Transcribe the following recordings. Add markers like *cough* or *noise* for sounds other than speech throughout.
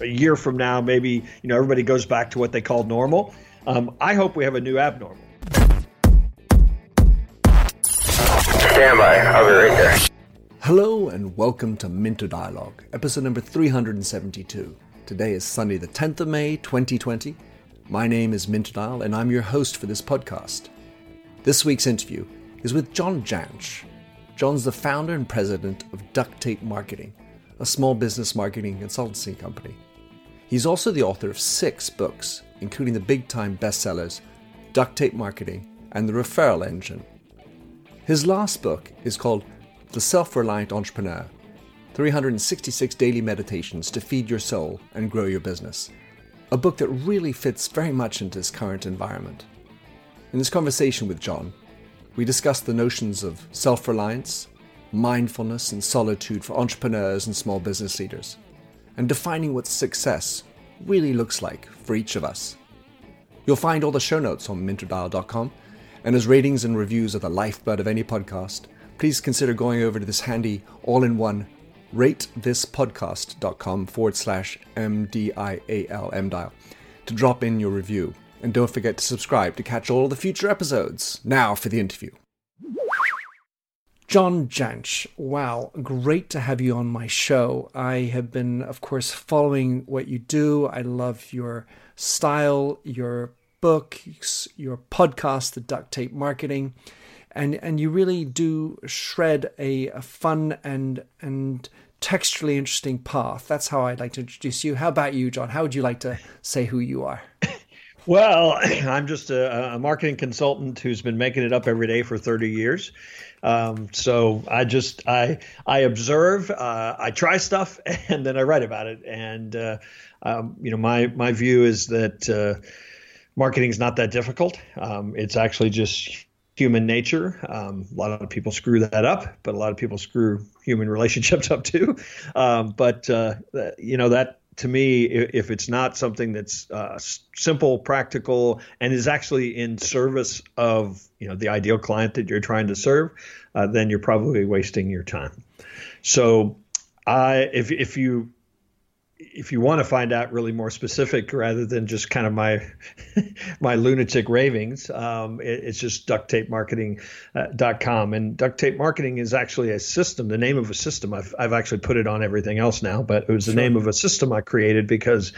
A year from now, maybe you know everybody goes back to what they call normal. Um, I hope we have a new abnormal. Stand by. I'll be right there. Hello and welcome to Minter Dialogue, episode number 372. Today is Sunday, the 10th of May, 2020. My name is Minter Dial and I'm your host for this podcast. This week's interview is with John Jantsch. John's the founder and president of Duct Tape Marketing, a small business marketing consultancy company. He's also the author of six books, including the big time bestsellers Duct Tape Marketing and The Referral Engine. His last book is called The Self Reliant Entrepreneur 366 Daily Meditations to Feed Your Soul and Grow Your Business, a book that really fits very much into his current environment. In this conversation with John, we discuss the notions of self reliance, mindfulness, and solitude for entrepreneurs and small business leaders, and defining what success really looks like for each of us. You'll find all the show notes on minterdial.com, and as ratings and reviews are the lifeblood of any podcast, please consider going over to this handy all in one ratethispodcast.com forward slash MDIAL MDial to drop in your review. And don't forget to subscribe to catch all the future episodes. Now for the interview. John Jantsch, wow, great to have you on my show. I have been, of course, following what you do. I love your style, your books, your podcast, The Duct Tape Marketing. And, and you really do shred a, a fun and and texturally interesting path. That's how I'd like to introduce you. How about you, John? How would you like to say who you are? *laughs* Well, *clears throat* I'm just a, a, marketing consultant who's been making it up every day for 30 years. Um, so I just I I observe, uh, I try stuff, *laughs* and then I write about it. And uh, um, you know, my my view is that uh, marketing is not that difficult. Um, it's actually just human nature. Um, a lot of people screw that up, but a lot of people screw human *laughs* relationships up too. Um, but uh, you know that to me, if it's not something that's uh, simple, practical, and is actually in service of you know the ideal client that you're trying to serve, uh, then you're probably wasting your time. So, I if if you if you want to find out really more specific rather than just kind of my *laughs* my lunatic ravings um, it, it's just ducttapemarketing.com uh, and duct tape marketing is actually a system the name of a system I've, I've actually put it on everything else now but it was sure. the name of a system i created because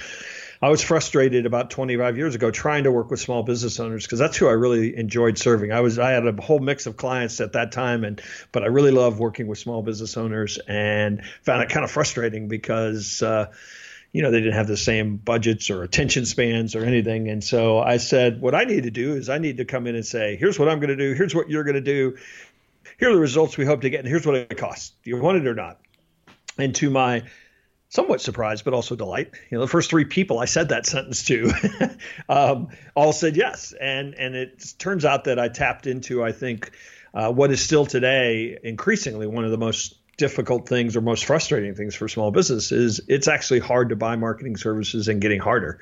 I was frustrated about 25 years ago trying to work with small business owners because that's who I really enjoyed serving. I was I had a whole mix of clients at that time, and but I really love working with small business owners and found it kind of frustrating because. Uh, you know, they didn't have the same budgets or attention spans or anything. And so I said, what I need to do is I need to come in and say, here's what I'm going to do. Here's what you're going to do. Here are the results we hope to get. And here's what it costs. Do you want it or not? And to my somewhat surprised, but also delight. You know, the first three people I said that sentence to *laughs* um, all said yes, and and it turns out that I tapped into I think uh, what is still today increasingly one of the most difficult things or most frustrating things for small business is it's actually hard to buy marketing services and getting harder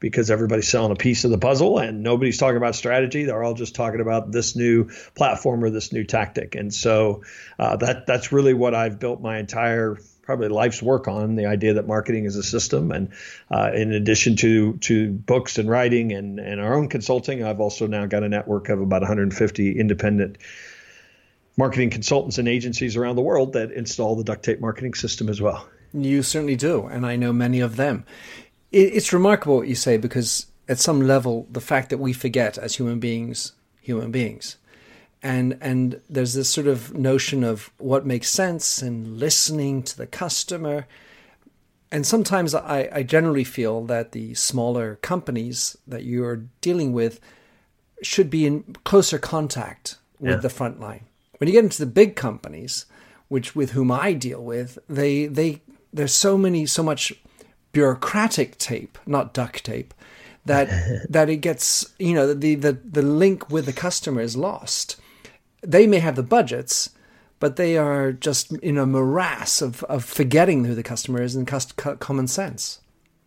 because everybody's selling a piece of the puzzle and nobody's talking about strategy. They're all just talking about this new platform or this new tactic. And so uh, that that's really what I've built my entire probably life's work on the idea that marketing is a system. And uh, in addition to to books and writing and, and our own consulting, I've also now got a network of about 150 independent marketing consultants and agencies around the world that install the duct tape marketing system as well. You certainly do, and I know many of them. It's remarkable what you say because at some level, the fact that we forget as human beings, human beings, and and there's this sort of notion of what makes sense and listening to the customer. And sometimes I, I generally feel that the smaller companies that you're dealing with should be in closer contact with yeah. the front line. When you get into the big companies which with whom I deal with they they there's so many so much bureaucratic tape not duct tape that *laughs* that it gets you know the the the link with the customer is lost they may have the budgets, but they are just in a morass of, of forgetting who the customer is and cust- common sense.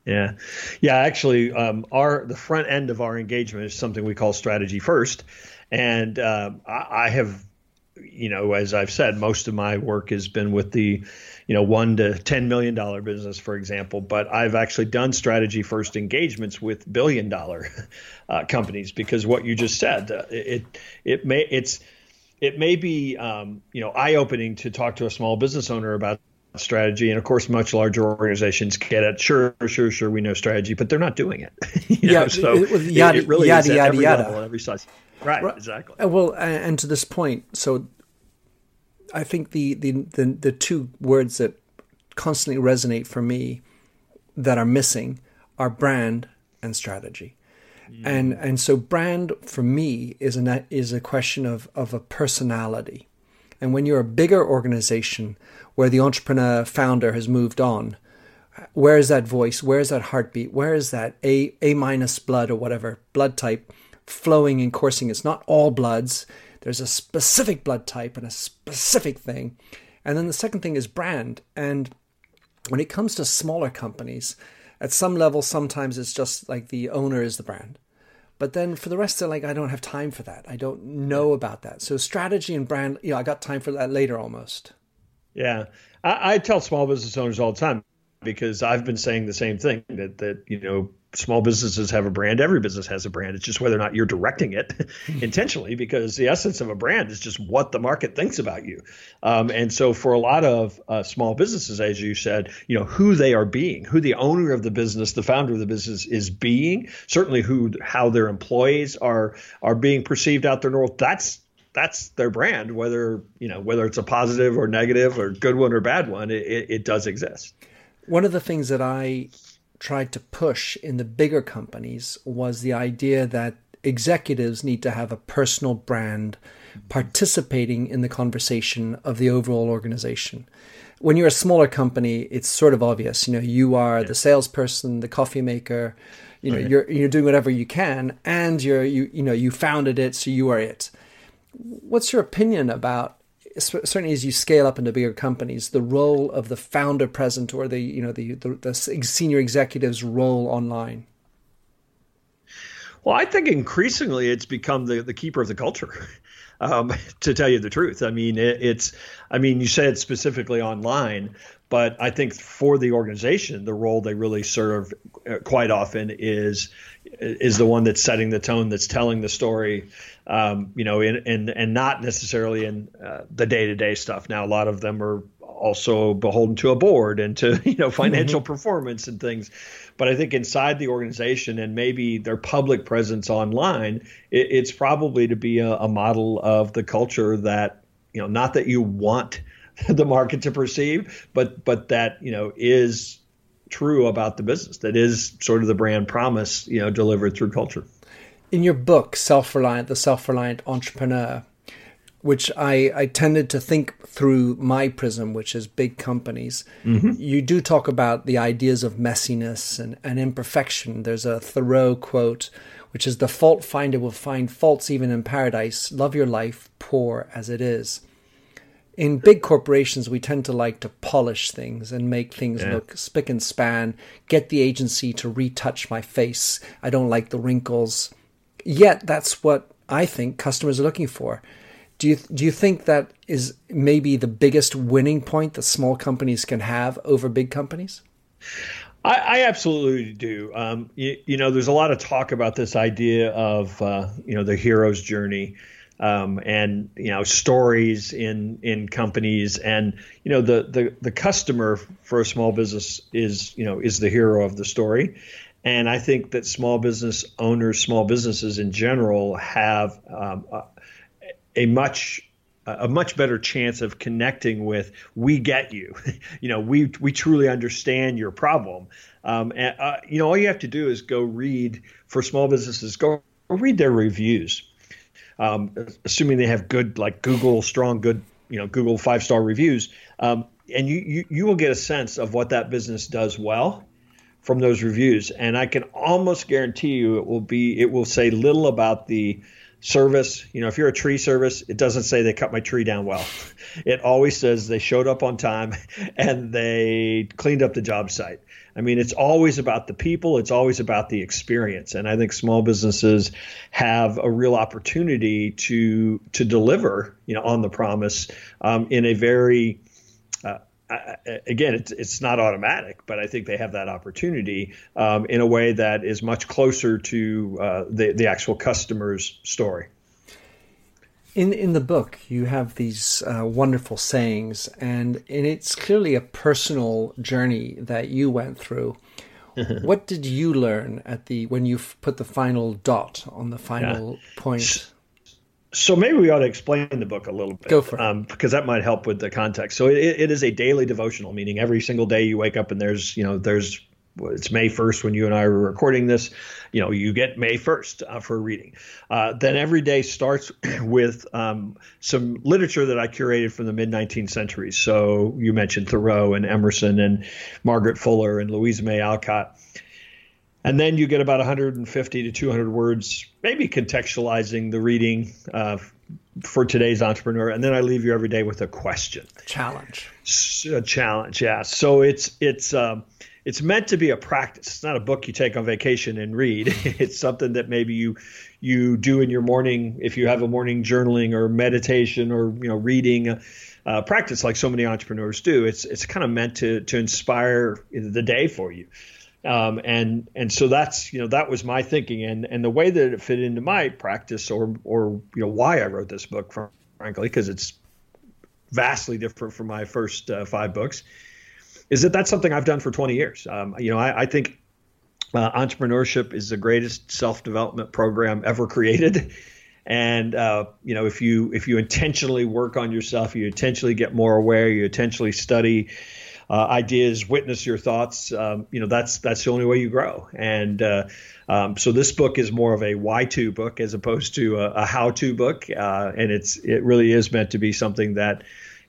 Yeah, yeah. Actually, um, our the front end of our engagement is something we call strategy first, and uh, I, I have you know, as I've said, most of my work has been with the, you know, one to ten million dollar business, for example. But I've actually done strategy first engagements with billion dollar *laughs* uh, companies because what you just said, uh, it it may it's it may be um, you know eye opening to talk to a small business owner about strategy. And of course much larger organizations get it. Sure sure sure we know strategy but they're not doing it. *laughs* Yeah know? so it, yada, it, really yada, is yada, every yada. level every size. Right, right. exactly. Uh, well and to this point so i think the, the the the two words that constantly resonate for me that are missing are brand and strategy mm. and and so brand for me is a is a question of of a personality and when you're a bigger organization where the entrepreneur founder has moved on, where is that voice? Where is that heartbeat? Where is that A A minus blood or whatever blood type flowing and coursing? It's not all bloods. There's a specific blood type and a specific thing. And then the second thing is brand. And when it comes to smaller companies, at some level, sometimes it's just like the owner is the brand. But then for the rest, of like, I don't have time for that. I don't know about that. So strategy and brand, you know, I got time for that later almost. Yeah. I, I tell small business owners all the time because I've been saying the same thing that, that, you know, small businesses have a brand. Every business has a brand. It's just whether or not you're directing it *laughs* intentionally, because the essence of a brand is just what the market thinks about you. Um, and so, for a lot of uh, small businesses, as you said, you know who they are being, who the owner of the business, the founder of the business is being. Certainly, who how their employees are are being perceived out there in the world. That's that's their brand, whether you know whether it's a positive or negative or good one or bad one. It, it, it does exist. One of the things that I tried to push in the bigger companies was the idea that executives need to have a personal brand participating in the conversation of the overall organization. When you're a smaller company, it's sort of obvious. You know, you are the salesperson, the coffee maker. You know, you're you're doing whatever you can, and you're you you know you founded it, so you are it. What's your opinion about certainly as you scale up into bigger companies, the role of the founder present or the you know the, the, the senior executive's role online? Well, I think increasingly it's become the, the keeper of the culture. *laughs* Um, to tell you the truth, I mean it, it's. I mean you said specifically online, but I think for the organization, the role they really serve uh, quite often is is the one that's setting the tone, that's telling the story, um, you know, in, in, and not necessarily in uh, the day to day stuff. Now, a lot of them are also beholden to a board and to *laughs* you know financial mm-hmm. performance and things. But I think inside the organization and maybe their public presence online, it, it's probably to be a, a model of the culture that you know, not that you want *laughs* the market to perceive, but but that you know is true about the business. That is sort of the brand promise, you know, delivered through culture. In your book, Self Reliant, the Self Reliant Entrepreneur, which I, I tended to think through my prism, which is big companies, mm-hmm. you do talk about the ideas of messiness and, and imperfection. There's a Thoreau quote, which is The fault finder will find faults even in paradise. Love your life, poor as it is in big corporations, we tend to like to polish things and make things yeah. look spick and span, get the agency to retouch my face. I don't like the wrinkles. Yet, that's what I think customers are looking for. Do you, do you think that is maybe the biggest winning point that small companies can have over big companies? I, I absolutely do. Um, you, you, know, there's a lot of talk about this idea of, uh, you know, the hero's journey um, and you know stories in in companies. And you know the the the customer for a small business is you know is the hero of the story. And I think that small business owners small businesses in general have um, a, a much a much better chance of connecting with we get you. *laughs* You know we we truly understand your problem. Um, and uh, you know all you have to do is go read for small businesses go read their reviews um, assuming they have good like Google strong good you know Google five star reviews, um, and you, you you will get a sense of what that business does well from those reviews. And I can almost guarantee you it will be it will say little about the service. You know, if you're a tree service, it doesn't say they cut my tree down well. *laughs* It always says they showed up on time *laughs* and they cleaned up the job site. I mean, it's always about the people, it's always about the experience. And I think small businesses have a real opportunity to to deliver, you know, on the promise um, in a very again, it's it's not automatic, but I think they have that opportunity um, in a way that is much closer to uh, the the actual customer's story. In in the book, you have these uh, wonderful sayings, and, and it's clearly a personal journey that you went through. *laughs* what did you learn at the when you put the final dot on the final yeah. point? So maybe we ought to explain the book a little bit. Go for it. Um, because that might help with the context. So it, it is a daily devotional, meaning every single day you wake up and there's, you know, there's, it's May 1st when you and I were recording this. You know, you get May 1st uh, for reading. Uh, then every day starts *clears throat* with um, some literature that I curated from the mid 19th century. So you mentioned Thoreau and Emerson and Margaret Fuller and Louisa May Alcott and then you get about 150 to 200 words, maybe contextualizing the reading uh, for today's entrepreneur. And then I leave you every day with a question, challenge, a challenge. Yeah. So it's it's um, it's meant to be a practice. It's not a book you take on vacation and read. *laughs* it's something that maybe you you do in your morning if you have a morning journaling or meditation or you know reading. Uh, practice like so many entrepreneurs do. It's it's kind of meant to to inspire the day for you. Um, and and so that's you know that was my thinking and and the way that it fit into my practice or or you know why I wrote this book frankly because it's vastly different from my first uh, five books is that that's something I've done for 20 years. Um, you know I, I think uh, entrepreneurship is the greatest self development program ever created. And uh, you know, if you if you intentionally work on yourself, you intentionally get more aware, you intentionally study, uh, ideas, witness your thoughts. Um, you know, that's that's the only way you grow. And uh, um, so this book is more of a why-to book as opposed to a, a how-to book, uh, and it's it really is meant to be something that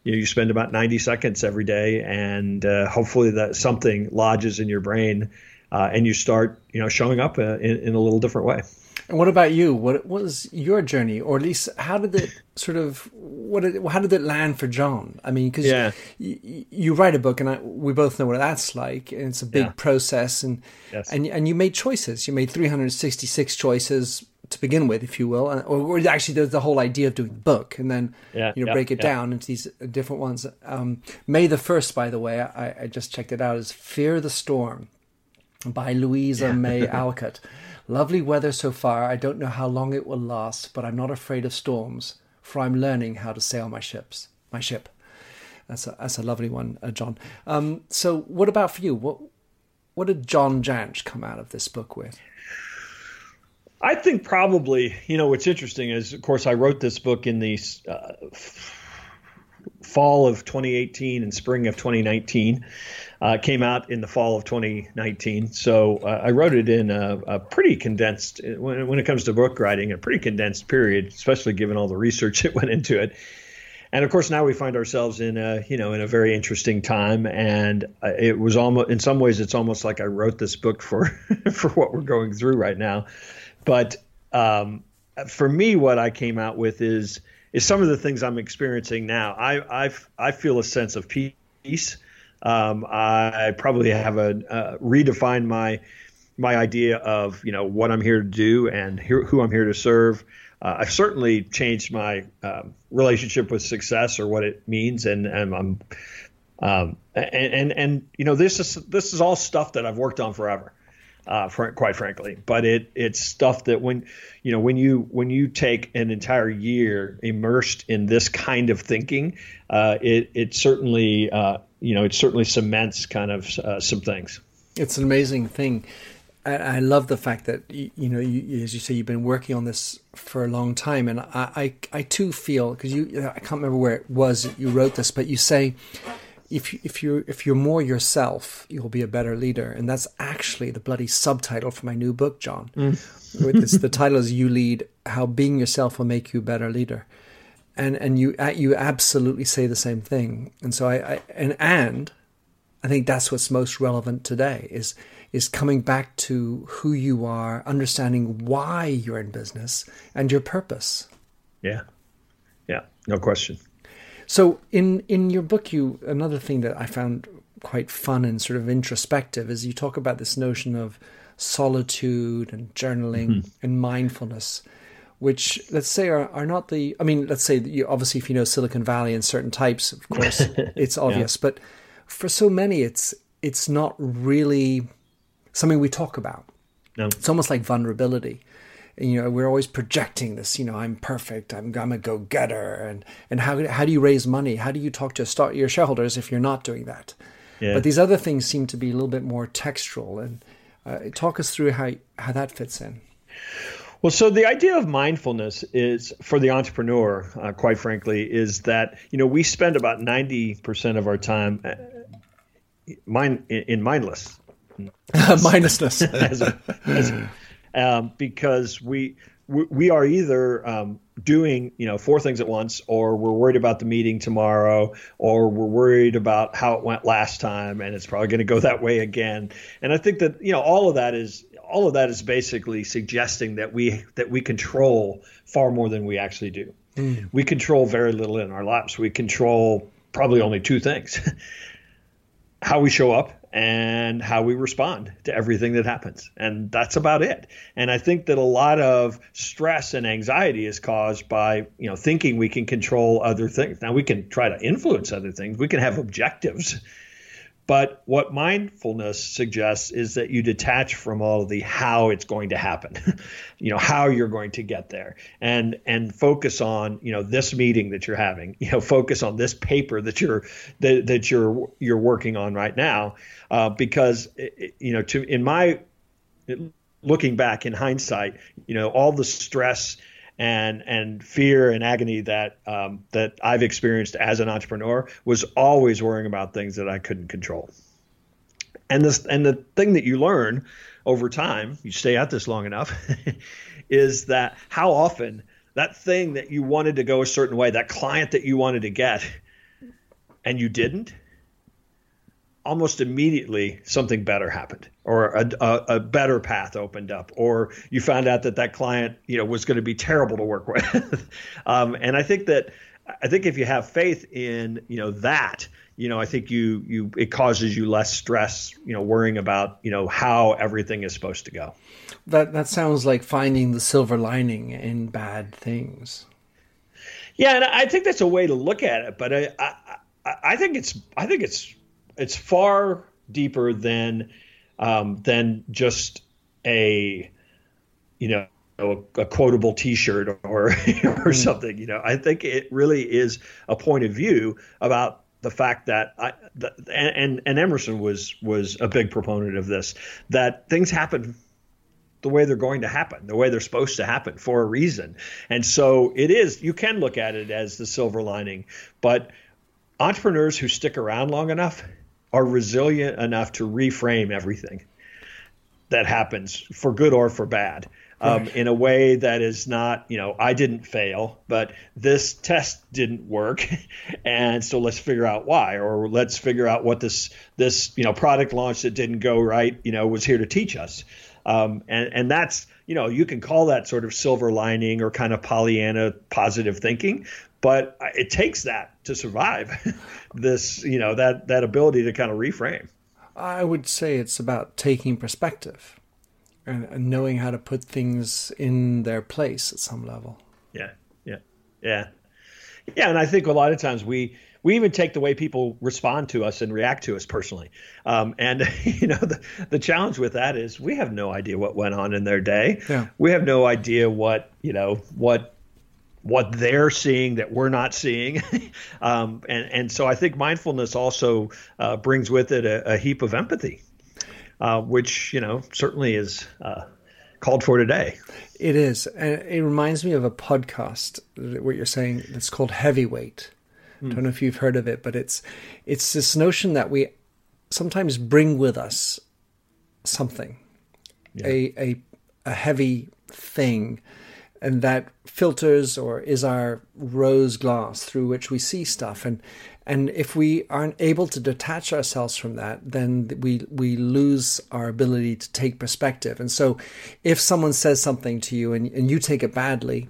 you know you spend about 90 seconds every day, and uh, hopefully that something lodges in your brain, uh, and you start you know showing up uh, in, in a little different way. And what about you? What was your journey, or at least how did it sort of what? Did, how did it land for John? I mean, because yeah. you, you, write a book, and I, we both know what that's like, and it's a big yeah. process, and yes. and and you made choices. You made three hundred sixty six choices to begin with, if you will, or, or, actually, there's the whole idea of doing the book, and then yeah, you know break it down into these different ones. Um, May the first, by the way, I, I, just checked it out. Is "Fear the Storm" by Louisa May *laughs* Alcott. Lovely weather so far. I don't know how long it will last, but I'm not afraid of storms, for I'm learning how to sail my ships. My ship. That's a that's a lovely one, uh, John. Um, so, what about for you? What what did John Jantsch come out of this book with? I think probably, you know, what's interesting is, of course, I wrote this book in the uh, fall of 2018 and spring of 2019 uh, came out in the fall of 2019. So uh, I wrote it in a, a pretty condensed, when, when, it comes to book writing, a pretty condensed period, especially given all the research *laughs* that went into it. And of course, now we find ourselves in a, you know, in a very interesting time. And uh, it was almost, in some ways, it's almost like I wrote this book for, *laughs* for what we're going through right now. But um, for me, what I came out with is, is some of the things I'm experiencing now. I, I, I feel a sense of peace um, I probably have a uh, redefined my my idea of you know what I'm here to do and who I'm here to serve. Uh, I've certainly changed my um, relationship with success or what it means, and, and I'm um, and, and and you know this is this is all stuff that I've worked on forever. Uh, for, quite frankly. But it it's stuff that when you know when you when you take an entire year immersed in this kind of thinking, uh, it it certainly uh, you know, it certainly cements kind of uh, some things. It's an amazing thing. I, I love the fact that you, you know, you, as you say, you've been working on this for a long time, and I, I, I too feel because you, I can't remember where it was you wrote this, but you say if you, if you if you're more yourself, you'll be a better leader, and that's actually the bloody subtitle for my new book, John. Mm. this, the title is "You Lead: How Being Yourself Will Make You a Better Leader." And and you you absolutely say the same thing. And so I, I and and I think that's what's most relevant today is is coming back to who you are, understanding why you're in business and your purpose. Yeah. Yeah, no question. So in in your book you another thing that I found quite fun and sort of introspective is you talk about this notion of solitude and journaling mm-hmm. and mindfulness which let's say are, are not the i mean let's say you, obviously if you know silicon valley and certain types of *laughs* course it's obvious yeah. but for so many it's it's not really something we talk about no. it's almost like vulnerability you know we're always projecting this you know i'm perfect i'm, I'm a go-getter and and how, how do you raise money how do you talk to start your shareholders if you're not doing that yeah. but these other things seem to be a little bit more textual and uh, talk us through how how that fits in well, so the idea of mindfulness is for the entrepreneur, uh, quite frankly, is that you know we spend about ninety percent of our time uh, mind in mindless. *laughs* Mindlessness, *laughs* as a, as a, um, because we we are either um, doing you know four things at once or we're worried about the meeting tomorrow or we're worried about how it went last time and it's probably going to go that way again. And i think that you know all of that is all of that is basically suggesting that we that we control far more than we actually do mm. we control very little in our lives we control probably only two things *laughs* how we show up and how we respond to everything that happens. And that's about it. And I think that a lot of stress and anxiety is caused by, you know, thinking we can control other things. Now we can try to influence other things. We can have objectives but what mindfulness suggests is that you detach from all the how it's going to happen, *laughs* you know, how you're going to get there, and and focus on you know this meeting that you're having, *laughs* you know, focus on this paper that you're that, that you're you're working on right now, uh, because you know, to in my looking back in hindsight, you know, all the stress and and fear and agony that um, that I've experienced as an entrepreneur was always worrying about things that I couldn't control. And this and the thing that you learn over time, you stay at this long enough, *laughs* is that how often that thing that you wanted to go a certain way, that client that you wanted to get, and you didn't, almost immediately something better happened or a, a, a, better path opened up or you found out that that client you know was going to be terrible to work *laughs* with. Um, and i think that i think if you have faith in you know that you know i think you you it causes you less stress you know worrying about you know how everything is supposed to go. That that sounds like finding the silver lining in bad things. Yeah and i think that's a way to look at it but i i, I think it's i think it's it's far deeper than um, than just a you know a, a quotable T-shirt or *laughs* or mm. something. You know, I think it really is a point of view about the fact that I the, and and Emerson was was a big proponent of this that things happen the way they're going to happen, the way they're supposed to happen for a reason. And so it is you can look at it as the silver lining, but entrepreneurs who stick around long enough are resilient enough to reframe everything that happens for good or for bad um, right. in a way that is not, you know, I didn't fail, but this test didn't work, *laughs* and so let's figure out why, or let's figure out what this this you know product launch that didn't go right, you know, was here to teach us, um, and and that's you know you can call that sort of silver lining or kind of Pollyanna positive thinking, but it takes that to survive *laughs* this you know that that ability to kind of reframe i would say it's about taking perspective and, and knowing how to put things in their place at some level yeah yeah yeah yeah and i think a lot of times we we even take the way people respond to us and react to us personally. Um, and *laughs* you know, the, the challenge with that is we have no idea what went on in their day. Yeah. We have no idea what you know what what they're seeing that we're not seeing. *laughs* um, and, and so I think mindfulness also uh, brings with it a, a heap of empathy, uh, which, you know, certainly is uh, called for today. It is. And it reminds me of a podcast, what you're saying, that's called Heavyweight. I don't know if you've heard of it, but it's it's this notion that we sometimes bring with us something, yeah. a, a a heavy thing and that filters or is our rose glass through which we see stuff and and if we aren't able to detach ourselves from that then we we lose our ability to take perspective and so if someone says something to you and, and you take it badly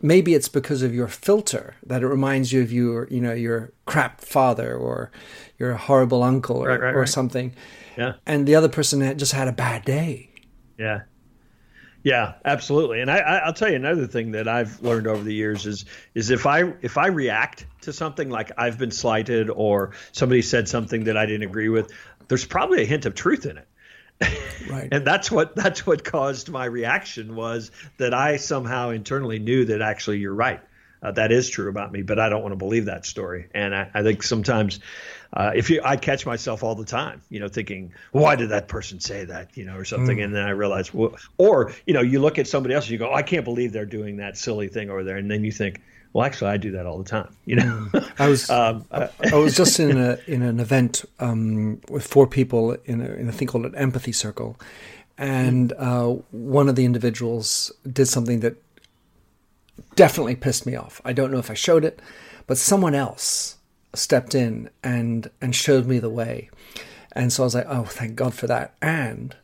maybe it's because of your filter that it reminds you of your you know your crap father or your horrible uncle or, Right, right, or right. something Yeah. and the other person just had a bad day Yeah. Yeah, absolutely. And I, I, I'll tell you another thing that I've learned over the years is is if I if I react to something like I've been slighted or somebody said something that I didn't agree with, there's probably a hint of truth in it. right *laughs* And that's what that's what caused my reaction was that I somehow internally knew that actually you're right. Uh, that is true about me, but I don't want to believe that story. And I, I think sometimes, uh, if you, I catch myself all the time, you know, thinking, why did that person say that, you know, or something, and then I realize, well, or you know, you look at somebody else, and you go, I can't believe they're doing that silly thing over there, and then you think, well, actually, I do that all the time, you know. I was *laughs* um, uh, I was just in a in an event um, with four people in a, in a thing called an empathy circle, and uh, one of the individuals did something that definitely pissed me off. I don't know if I showed it, but someone else stepped in and and showed me the way, and so I was like, oh, thank God for that. And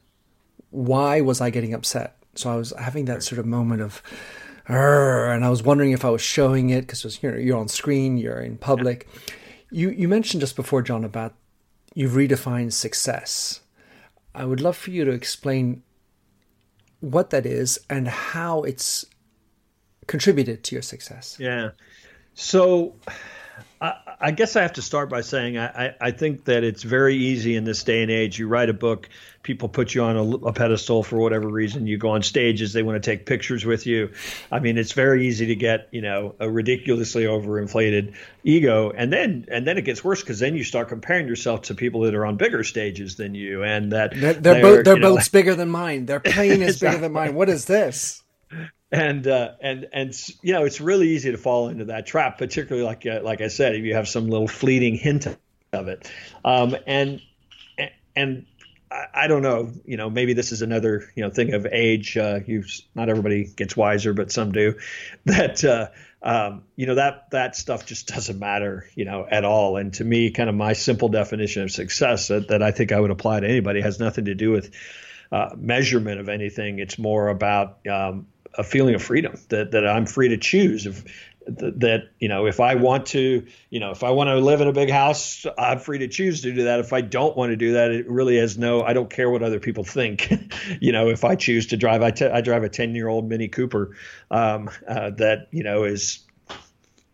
why was I getting upset? So I was having that sort of moment of. And I was wondering if I was showing it because you know you're on screen, you're in public. You you mentioned just before, John, about you've redefined success. I would love for you to explain what that is and how it's contributed to your success. Yeah. So I, I guess I have to start by saying I, I, I think that it's very easy in this day and age. You write a book, people put you on a, a pedestal for whatever reason. You go on stages, they want to take pictures with you. I mean, it's very easy to get you know a ridiculously overinflated ego, and then and then it gets worse because then you start comparing yourself to people that are on bigger stages than you, and that Their, their, boat, their you know, boat's bigger than mine. Their plane is bigger than *laughs* mine. What is this? And uh, and and you know it's really easy to fall into that trap, particularly like uh, like I said, if you have some little fleeting hint of it, um, and and I, don't know, you know, maybe this is another you know thing of age. Uh, you not everybody gets wiser, but some do. *laughs* That uh, um, you know that that stuff just doesn't matter, you know, at all. And to me, kind of my simple definition of success that, that I think I would apply to anybody has nothing to do with uh, measurement of anything. It's more about um, a feeling of freedom that, that I'm free to choose if that you know if I want to you know if I want to live in a big house I'm free to choose to do that if I don't want to do that it really has no I don't care what other people think *laughs* you know if I choose to drive I, t- I drive a 10 year old Mini Cooper um, uh, that you know is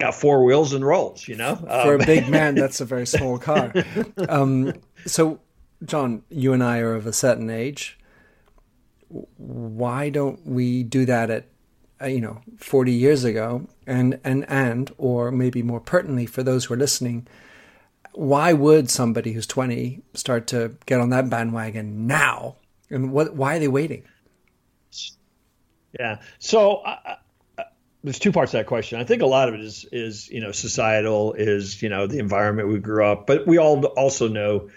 got four wheels and rolls you know *laughs* For um, a big man, that's a very *laughs* small car. Um, so, John, you and I are of a certain age. Why don't we do that at, uh, you know, 40 years ago? And, and, and, or maybe more pertinently for those who are listening, why would somebody who's 20 start to get on that bandwagon now? And what, why are they waiting? Yeah. So uh, there's two parts to that question. I think a lot of it is is you know societal, is you know the environment we grew up, but we all also know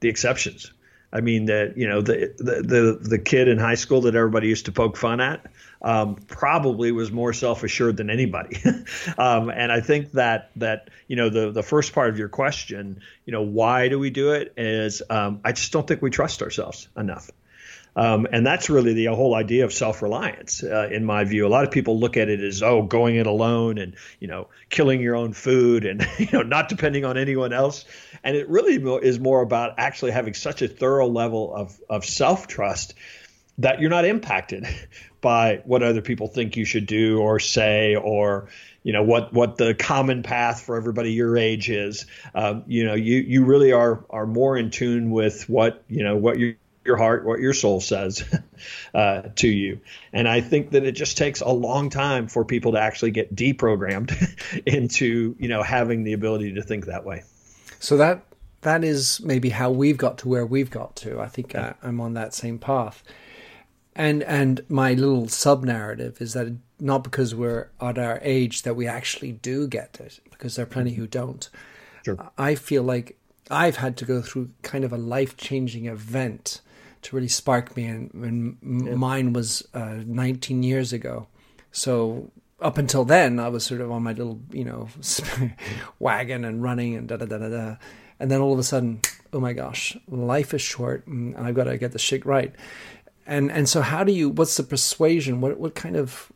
the exceptions. I mean that you know the, the the kid in high school that everybody used to poke fun at um, probably was more self assured than anybody. *laughs* um, and I think that that you know the the first part of your question, you know, why do we do it? Is um, I just don't think we trust ourselves enough. Um, and that's really the whole idea of self-reliance, uh, in my view. A lot of people look at it as, oh, going it alone and you know, killing your own food and *laughs* you know, not depending on anyone else. And it really is more about actually having such a thorough level of of self-trust that you're not impacted *laughs* by what other people think you should do or say or you know what what the common path for everybody your age is. Um, you know, you you really are are more in tune with what you know what you your heart, what your soul says *laughs* uh, to you. And I think that it just takes a long time for people to actually get deprogrammed *laughs* into, you know, having the ability to think that way. So that that is maybe how we've got to where we've got to. I think I, I'm on that same path. And and my little sub narrative is that not because we're at our age that we actually do get it, because there are plenty who don't. Sure. I feel like I've had to go through kind of a life changing event to really spark me, and, and mine was uh, 19 years ago. So up until then, I was sort of on my little, you know, *laughs* wagon and running and da da da da da. And then all of a sudden, oh my gosh, life is short and I've got to get the shit right. And and so how do you? What's the persuasion? What what kind of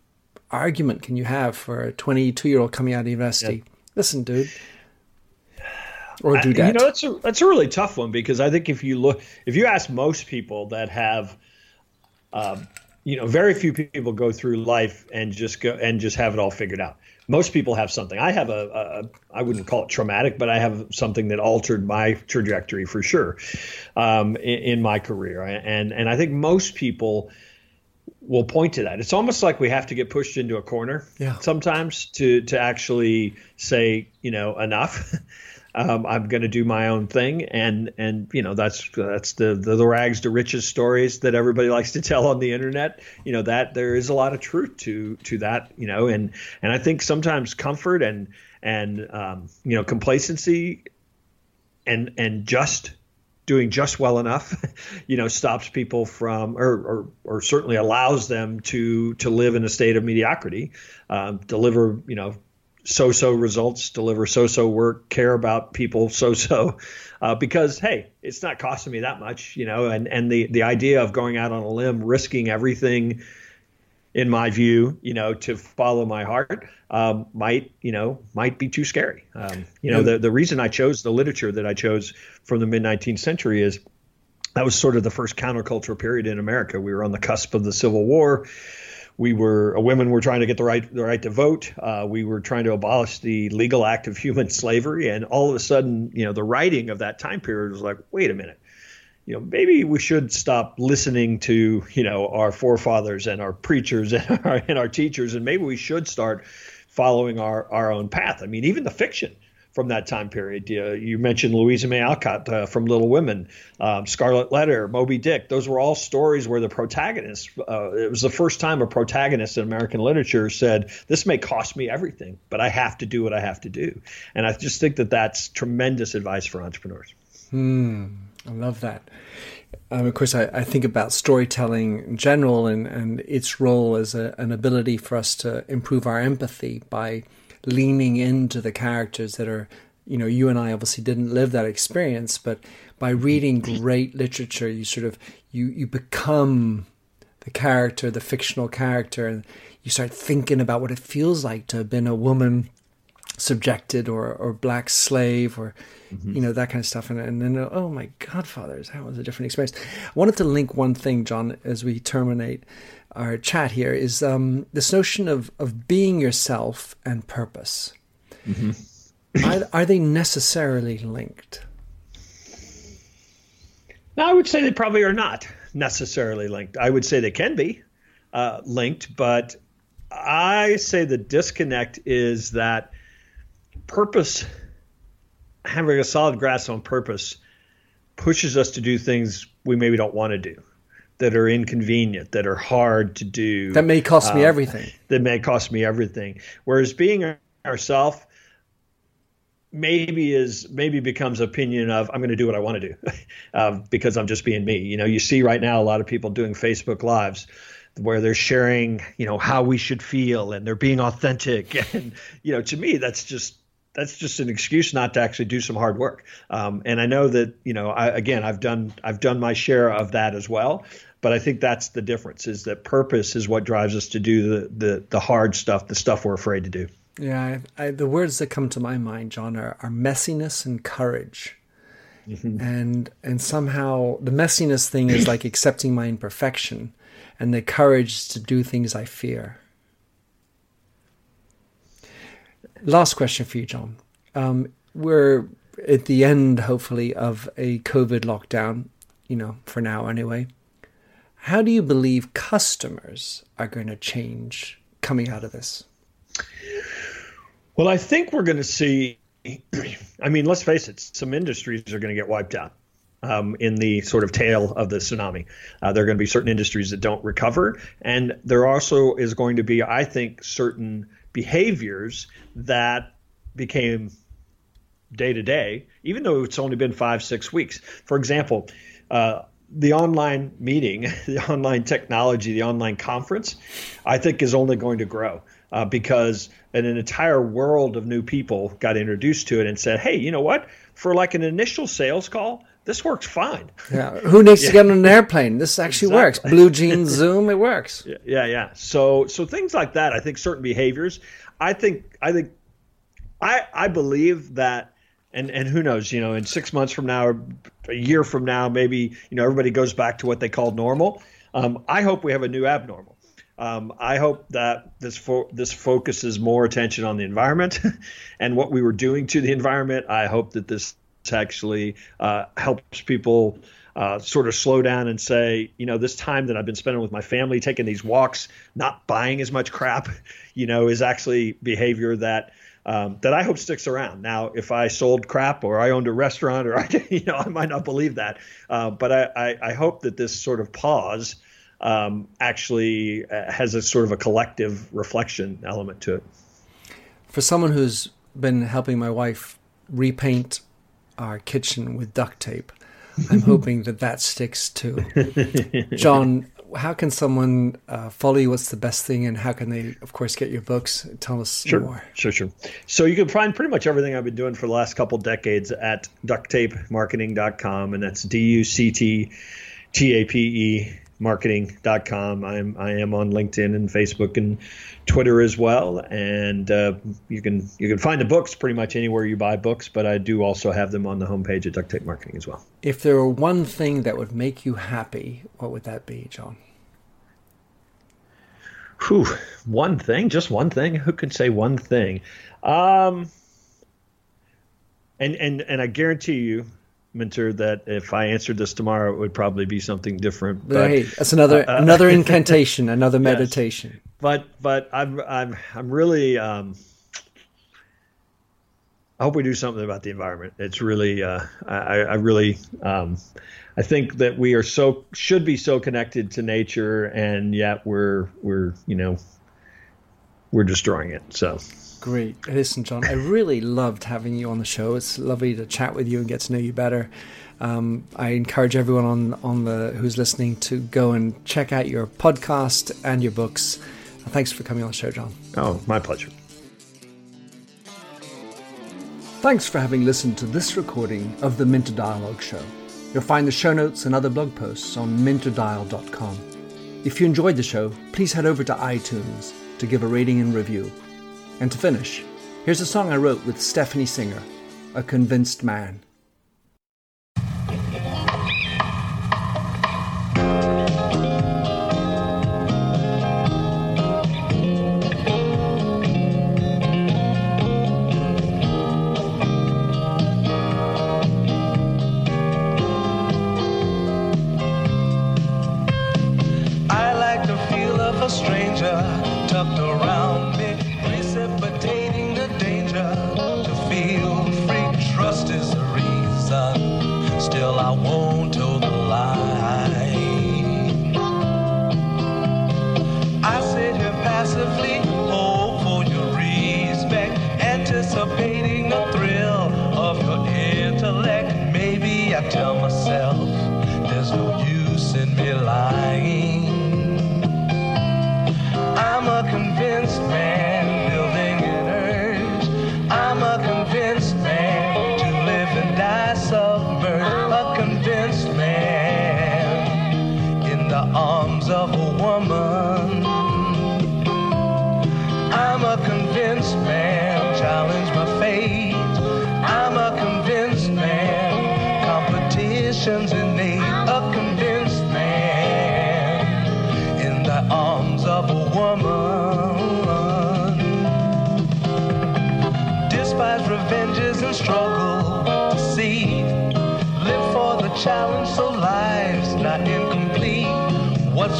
argument can you have for a 22 year old coming out of university? Yeah. Listen, dude. Or do that. You know, that's a that's a really tough one because I think if you look, if you ask most people that have, um, you know, very few people go through life and just go and just have it all figured out. Most people have something. I have a, a I wouldn't call it traumatic, but I have something that altered my trajectory for sure um, in, in my career, and and I think most people will point to that. It's almost like we have to get pushed into a corner yeah. sometimes to to actually say, you know, enough. *laughs* um, I'm going to do my own thing, and and you know that's that's the, the, the rags to riches stories that everybody likes to tell on the internet. You know that there is a lot of truth to to that. You know, and and I think sometimes comfort and and um, you know complacency and and just doing just well enough, *laughs* you know, stops people from, or, or, or, certainly allows them to to live in a state of mediocrity, um, deliver, you know, so-so results, deliver so-so work, care about people so-so, *laughs* uh, because hey, it's not costing me that much, you know, and and the the idea of going out on a limb, risking everything in my view, you know, to follow my heart um, might, you know, might be too scary. Um, you know, the, the reason I chose the literature that I chose from the mid 19th century is that was sort of the first countercultural period in America. We were on the cusp of the Civil War. We were uh, women were trying to get the right the right to vote. Uh, we were trying to abolish the legal act of human *laughs* slavery, and all of a sudden, you know, the writing of that time period was like, wait a minute, you know, maybe we should stop listening to, you know, our forefathers and our preachers *laughs* and our, and our teachers, and maybe we should start following our, our own path. I mean, even the fiction from that time period. Uh, you mentioned Louisa May Alcott uh, from Little Women, um, Scarlet Letter, Moby Dick. Those were all stories where the protagonist, uh, it was the first time a protagonist in American literature said, This may cost me everything, but I have to do what I have to do. And I just think that that's tremendous advice for entrepreneurs. Hmm. I love that. Um, of course, I, I, think about storytelling in general and, and its role as a, an ability for us to improve our empathy by leaning into the characters that are, you know, you and I obviously didn't live that experience, but by reading great literature, you sort of you you become the character, the fictional character, and you start thinking about what it feels like to have been a woman subjected or or black slave or mm-hmm. you know that kind of stuff. And, and then oh my godfathers that was a different experience. I wanted to link one thing john as we terminate our chat here is um, this notion of of being yourself and purpose. Mm-hmm. are, are they necessarily linked? No i would say they probably are not necessarily linked. I would say they can be uh, linked but i say the disconnect is that purpose, having a solid grasp on purpose, pushes us to do things we maybe don't want to do, that are inconvenient, that are hard to do. That may cost me um, everything. That may cost me everything. Whereas being ourself maybe is maybe becomes opinion of I'm going to do what I want to do *laughs* um, because I'm just being me. You know, you see right now a lot of people doing Facebook lives where they're sharing, you know, how we should feel and they're being authentic. *laughs* And, you know, to me, that's just that's just an excuse not to actually do some hard work. Um, and I know that you know, I, again, I've done I've done my share of that as well. But I think that's the difference: is that purpose is what drives us to do the the, the hard stuff, the stuff we're afraid to do. Yeah, I, I, the words that come to my mind, John, are, are messiness and courage. Mm-hmm. And and somehow the messiness thing is like accepting my imperfection, and the courage to do things I fear. Last question for you, John. Um, we're at the end, hopefully, of a COVID lockdown, you know, for now anyway. How do you believe customers are going to change coming out of this? Well, I think we're going to see. *clears throat* I mean, let's face it, some industries are going to get wiped out. Um, in the sort of tail of the tsunami. Uh, there are going to be certain industries that don't recover. And there also is going to be, I think, certain behaviors that became day to day, even though it's only been five, six weeks. For example, uh, the online meeting, *laughs* the online technology, the online conference, I think is only going to grow uh, because an, an entire world of new people got introduced to it and said, hey, you know what? For like an initial sales call, this works fine. Yeah. Who needs yeah. to get on an airplane? This actually exactly. works. BlueJeans, *laughs* Zoom, it works. Yeah, yeah. So, so things like that. I think certain behaviors. I think, I think, I, I believe that, and and who knows? You know, in six months from now, or a year from now, maybe you know everybody goes back to what they called normal. Um, I hope we have a new abnormal. Um, I hope that this fo- this focuses more attention on the environment *laughs* and what we were doing to the environment. I hope that this actually uh, helps people uh, sort of slow down and say, you know, this time that I've been spending with my family, taking these walks, not buying as much crap, *laughs* you know, is actually behavior that um, that I hope sticks around. Now, if I sold crap or I owned a restaurant or *laughs* I, you know, I might not believe that, uh, but I, I, I, hope that this sort of pause um, actually uh, has a sort of a collective reflection element to it. For someone who's been helping my wife repaint our kitchen with duct tape, I'm *laughs* hoping that that sticks too. John, how can someone uh, follow you? What's the best thing, and how can they, of course, get your books? Tell us sure, more. Sure, sure. So you can find pretty much everything I've been doing for the last couple decades at ducttapemarketing.com, and that's D U C T T A P E marketing.com. I'm I am on LinkedIn and Facebook and Twitter as well, and uh, you can you can find the books pretty much anywhere you buy books. But I do also have them on the homepage at Duct Tape Marketing as well. If there were one thing that would make you happy, what would that be, John? Whew, one thing, just one thing. Who could say one thing? Um, and and and I guarantee you, Minter, that if I answered this tomorrow, it would probably be something different. But hey, that's another uh, uh another *laughs* incantation, another meditation. Yes. But but I'm I'm I'm really um, I hope we do something about the environment. It's really uh, I, I really um, I think that we are so should be so connected to nature, and yet we're we're you know we're destroying it. So Great. Listen, John, I really loved having you on the show. It's lovely to chat with you and get to know you better. Um, I encourage everyone on on the who's listening to go and check out your podcast and your books. Thanks for coming on the show, John. Oh, my pleasure. Thanks for having listened to this recording of the Minter Dialogue Show. You'll find the show notes and other blog posts on minterdial.com. If you enjoyed the show, please head over to iTunes to give a rating and review. And to finish, here's a song I wrote with Stephanie Singer, A Convinced Man.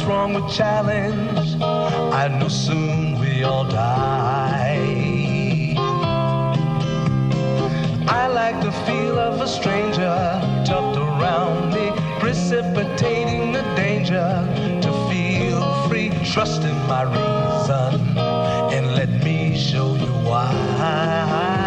Wrong with challenge? I know soon we all die. I like the feel of a stranger tucked around me, precipitating the danger to feel free. Trust in my reason and let me show you why.